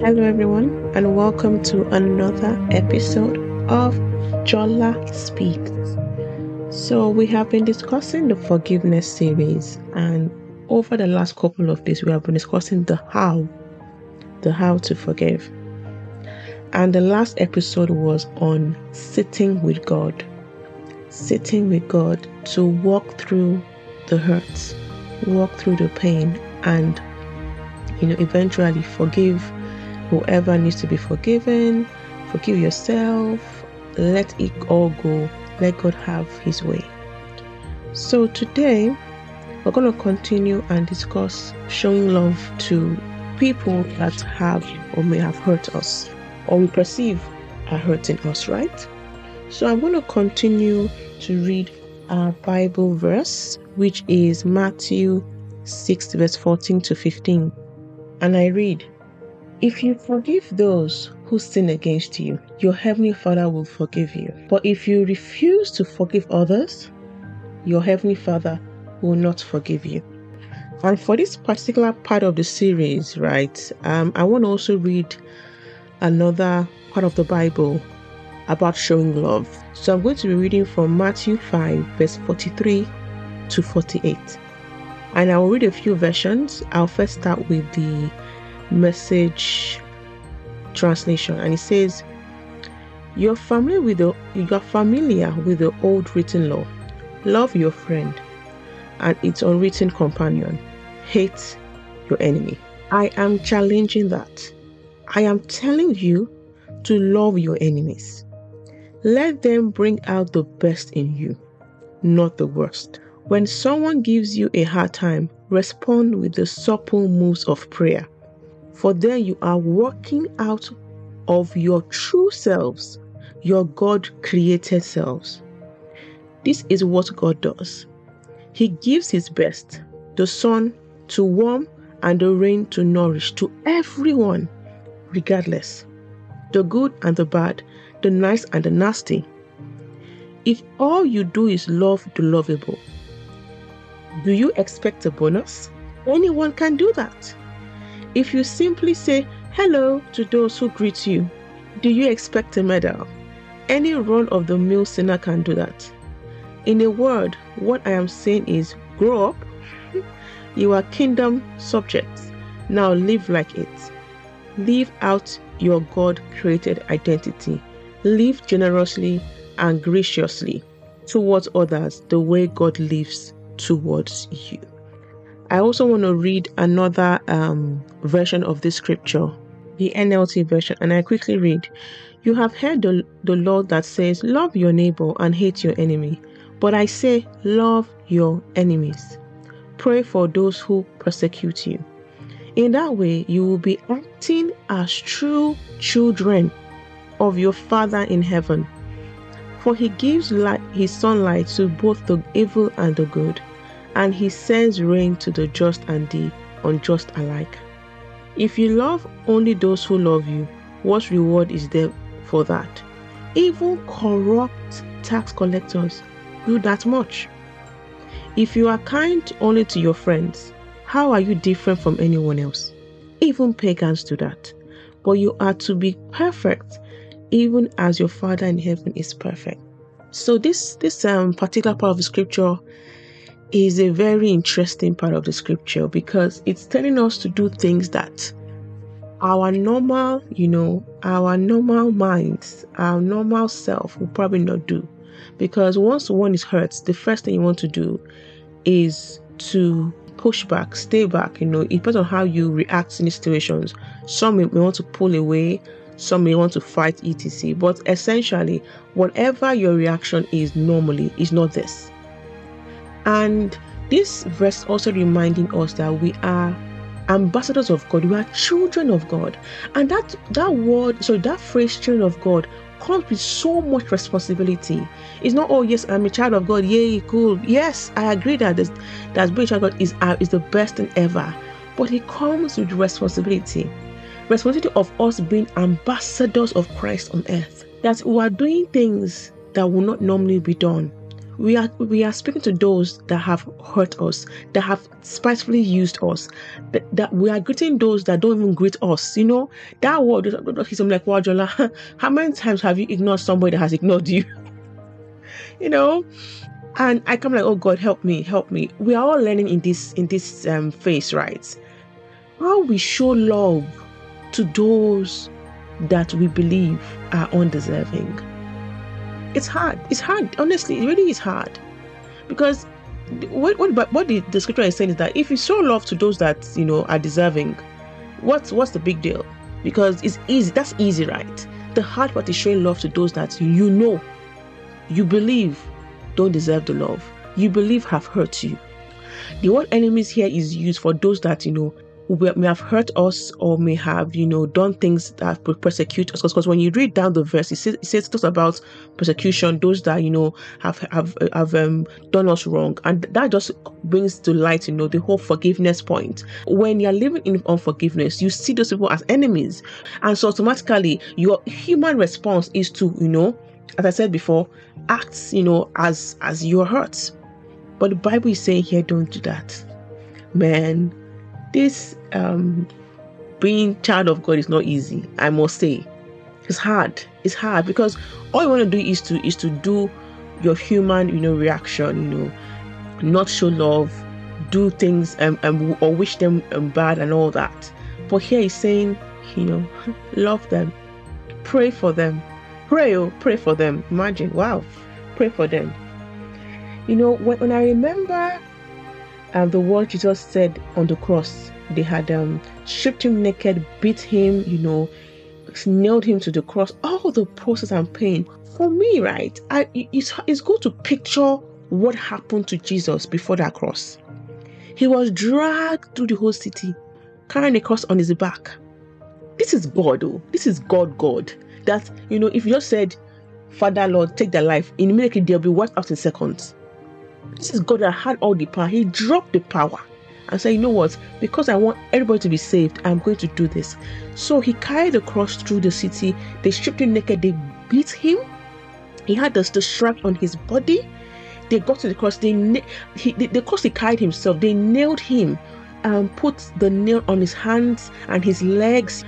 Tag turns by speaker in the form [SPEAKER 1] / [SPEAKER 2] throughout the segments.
[SPEAKER 1] Hello, everyone, and welcome to another episode of Jola Speaks. So, we have been discussing the forgiveness series, and over the last couple of days, we have been discussing the how, the how to forgive. And the last episode was on sitting with God, sitting with God to walk through the hurts, walk through the pain, and you know, eventually forgive whoever needs to be forgiven, forgive yourself, let it all go, let God have His way. So today, we're going to continue and discuss showing love to people that have or may have hurt us or we perceive are hurting us, right? So I'm going to continue to read our Bible verse, which is Matthew 6, verse 14 to 15. And I read, If you forgive those who sin against you, your heavenly Father will forgive you. But if you refuse to forgive others, your heavenly Father will not forgive you. And for this particular part of the series, right, um, I want to also read another part of the Bible about showing love. So I'm going to be reading from Matthew 5, verse 43 to 48. And I will read a few versions. I'll first start with the message translation, and it says, You're familiar with the you're familiar with the old written law. Love your friend and its unwritten companion. Hate your enemy. I am challenging that. I am telling you to love your enemies. Let them bring out the best in you, not the worst. When someone gives you a hard time, respond with the supple moves of prayer. For then you are working out of your true selves, your God created selves. This is what God does. He gives His best, the sun to warm and the rain to nourish to everyone, regardless the good and the bad, the nice and the nasty. If all you do is love the lovable, do you expect a bonus? Anyone can do that. If you simply say hello to those who greet you, do you expect a medal? Any run of the mill sinner can do that. In a word, what I am saying is grow up. you are kingdom subjects. Now live like it. Live out your God created identity. Live generously and graciously towards others the way God lives towards you. I also want to read another um, version of this scripture, the NLT version, and I quickly read You have heard the, the Lord that says, Love your neighbor and hate your enemy. But I say, Love your enemies. Pray for those who persecute you. In that way, you will be acting as true children of your Father in heaven. For he gives light, his sunlight to both the evil and the good, and he sends rain to the just and the unjust alike. If you love only those who love you, what reward is there for that? Even corrupt tax collectors do that much. If you are kind only to your friends, how are you different from anyone else? Even pagans do that. But you are to be perfect, even as your Father in heaven is perfect. So this this um, particular part of the scripture is a very interesting part of the scripture because it's telling us to do things that our normal, you know, our normal minds, our normal self will probably not do. Because once one is hurt, the first thing you want to do is to push back, stay back. You know, it depends on how you react in these situations. Some may, may want to pull away, some may want to fight etc but essentially whatever your reaction is normally is not this and this verse also reminding us that we are ambassadors of god. We are children of god. And that that word so that phrase children of god comes with so much responsibility. It's not oh yes i'm a child of god. Yay cool. Yes i agree that this, that being a child of god is, uh, is the best thing ever. But it comes with responsibility. Responsibility of us being ambassadors of Christ on earth. That we are doing things that will not normally be done. We are we are speaking to those that have hurt us, that have spitefully used us, that, that we are greeting those that don't even greet us. You know that word. I'm like, wow, Jola, how many times have you ignored somebody that has ignored you? you know, and I come like, oh God, help me, help me. We are all learning in this in this um, phase, right? How we show love to those that we believe are undeserving it's hard. It's hard. Honestly, it really is hard. Because what what what the, the scripture is saying is that if you show love to those that you know are deserving, what's what's the big deal? Because it's easy. That's easy, right? The hard part is showing love to those that you know, you believe don't deserve the love. You believe have hurt you. The word enemies here is used for those that you know may have hurt us or may have, you know, done things that persecute us. Because when you read down the verse, it says, it says talks about persecution, those that, you know, have have have um, done us wrong. And that just brings to light, you know, the whole forgiveness point. When you're living in unforgiveness, you see those people as enemies. And so automatically your human response is to, you know, as I said before, act, you know, as as you're hurt. But the Bible is saying here, don't do that. Man, this um, being child of God is not easy. I must say, it's hard. It's hard because all you want to do is to is to do your human, you know, reaction. You know, not show love, do things um, um or wish them um, bad and all that. But here he's saying, you know, love them, pray for them, pray, oh, pray for them. Imagine, wow, pray for them. You know, when, when I remember and the word Jesus said on the cross. They had um, stripped him naked, beat him, you know, nailed him to the cross. All the process and pain. For me, right, I, it's, it's good to picture what happened to Jesus before that cross. He was dragged through the whole city, carrying a cross on his back. This is God, oh, this is God, God. That, you know, if you just said, Father, Lord, take their life, immediately they'll be wiped out in seconds. This is God that had all the power. He dropped the power and said, You know what? Because I want everybody to be saved, I'm going to do this. So he carried the cross through the city. They stripped him naked. They beat him. He had the, the strap on his body. They got to the cross. They, he, the, the cross he carried himself. They nailed him and put the nail on his hands and his legs.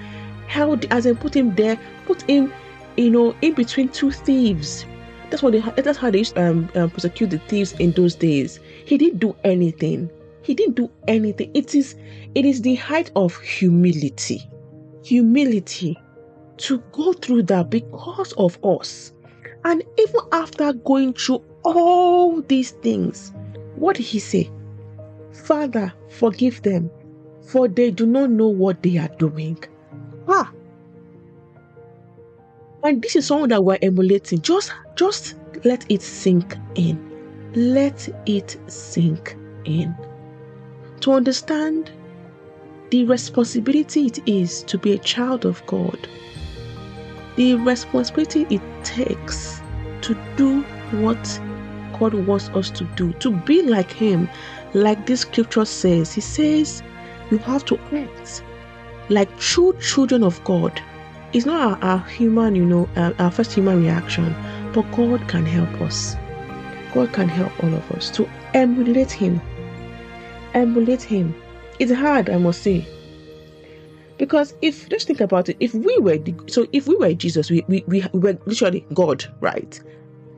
[SPEAKER 1] Held as they put him there, put him, you know, in between two thieves that's what they. That's how they used to um, um, prosecute the thieves in those days. He didn't do anything. He didn't do anything. It is. It is the height of humility. Humility to go through that because of us. And even after going through all these things, what did he say? Father, forgive them, for they do not know what they are doing. Ah, and this is someone that we're emulating. Just just let it sink in. Let it sink in. To understand the responsibility it is to be a child of God, the responsibility it takes to do what God wants us to do, to be like Him, like this scripture says. He says, You have to act like true children of God it's not our, our human, you know, our, our first human reaction, but God can help us. God can help all of us to emulate Him. Emulate Him. It's hard, I must say. Because if just think about it, if we were the, so if we were Jesus, we, we, we, were literally God, right?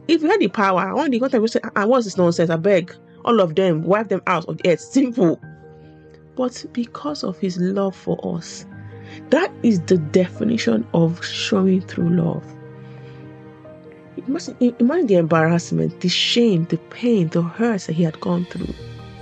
[SPEAKER 1] If we had the power, I want the contact we say, ah, ah, I want this nonsense, I beg all of them, wipe them out of the earth. Simple. But because of his love for us, that is the definition of showing through love. Imagine the embarrassment, the shame, the pain, the hurts that he had gone through.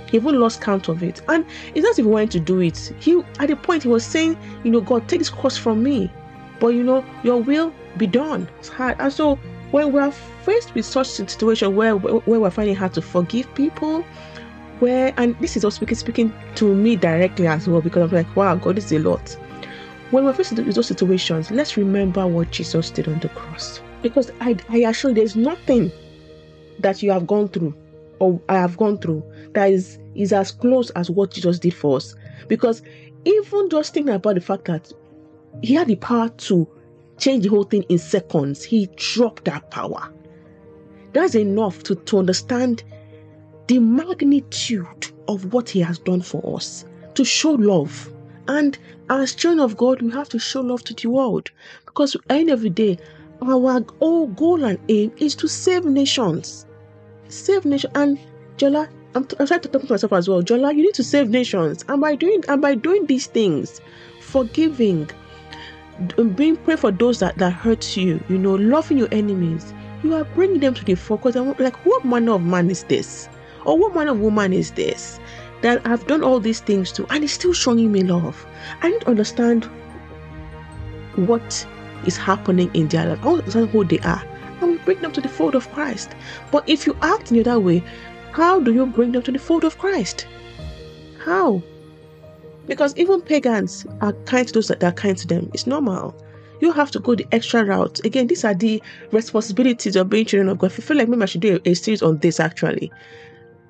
[SPEAKER 1] He even lost count of it. And it's not even wanting to do it. He at the point he was saying, you know, God, take this cross from me. But you know, your will be done. It's hard. And so when we're faced with such a situation where where we're finding hard to forgive people, where and this is also speaking speaking to me directly as well because I'm like, wow, God is a lot. When we're faced with those situations, let's remember what Jesus did on the cross. Because I, I assure you, there's nothing that you have gone through or I have gone through that is, is as close as what Jesus did for us. Because even just thinking about the fact that he had the power to change the whole thing in seconds, he dropped that power. That's enough to, to understand the magnitude of what He has done for us, to show love. And as children of God, we have to show love to the world because at the end of the day, our whole goal and aim is to save nations. Save nations. And Jola, I'm, t- I'm trying to talk to myself as well. Jola, you need to save nations. And by doing and by doing these things, forgiving, um, being pray for those that, that hurt you, you know, loving your enemies, you are bringing them to the focus. And like, what manner of man is this? Or what manner of woman is this? That I've done all these things to, and it's still showing me love. I to understand what is happening in their life. I to understand who they are. And we bring them to the fold of Christ. But if you act in that way, how do you bring them to the fold of Christ? How? Because even pagans are kind to those that are kind to them. It's normal. You have to go the extra route. Again, these are the responsibilities of being children of God. You feel like maybe I should do a, series on this actually.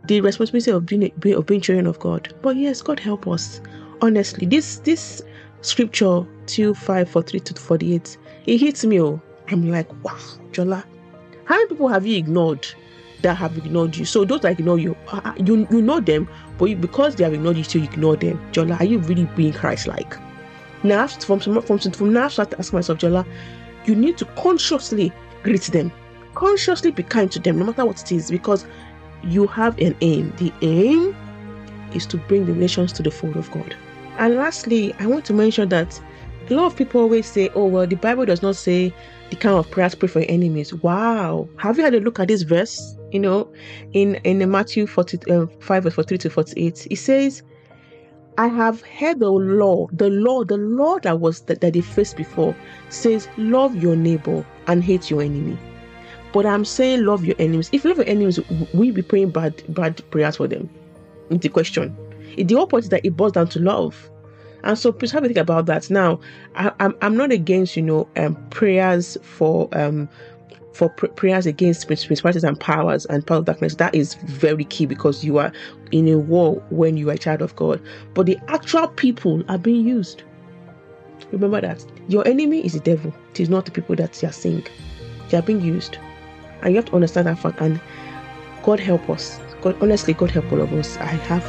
[SPEAKER 1] The responsibility of being, of being children of God. But yes, God help us. Honestly, this this scripture 2 5 43 to 48, it hits me. Oh, I'm like, wow, Jola, how many people have you ignored that have ignored you? So those that ignore you, uh, uh, you you know them, but you, because they have ignored you, so you ignore them. Jola, are you really being Christ-like? Now, from from from, from now, I start to ask myself, Jola, you need to consciously greet them, consciously be kind to them, no matter what it is, because you have an aim. The aim is to bring the nations to the fold of God. And lastly, I want to mention that a lot of people always say, oh, well, the Bible does not say the kind of prayers pray for your enemies. Wow. Have you had a look at this verse? You know, in, in Matthew 40, uh, 5, verse 43 to 48, it says, I have heard the law, the law, the law that was that, that they faced before says, love your neighbor and hate your enemy. But I'm saying love your enemies. If you love your enemies, we be praying bad bad prayers for them? It's the question. The whole point is that it boils down to love. And so please have a think about that. Now, I, am I'm, I'm not against, you know, um, prayers for um for pr- prayers against principalities and powers and power of darkness. That is very key because you are in a war when you are a child of God. But the actual people are being used. Remember that your enemy is the devil. It is not the people that you are seeing. They are being used, and you have to understand that fact. And God help us. God, honestly, God help all of us. I have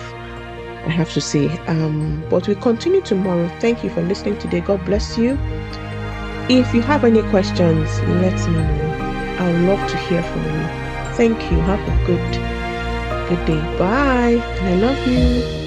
[SPEAKER 1] I have to say. Um, but we continue tomorrow. Thank you for listening today. God bless you. If you have any questions, let me know. I would love to hear from you. Thank you. Have a good good day. Bye. And I love you.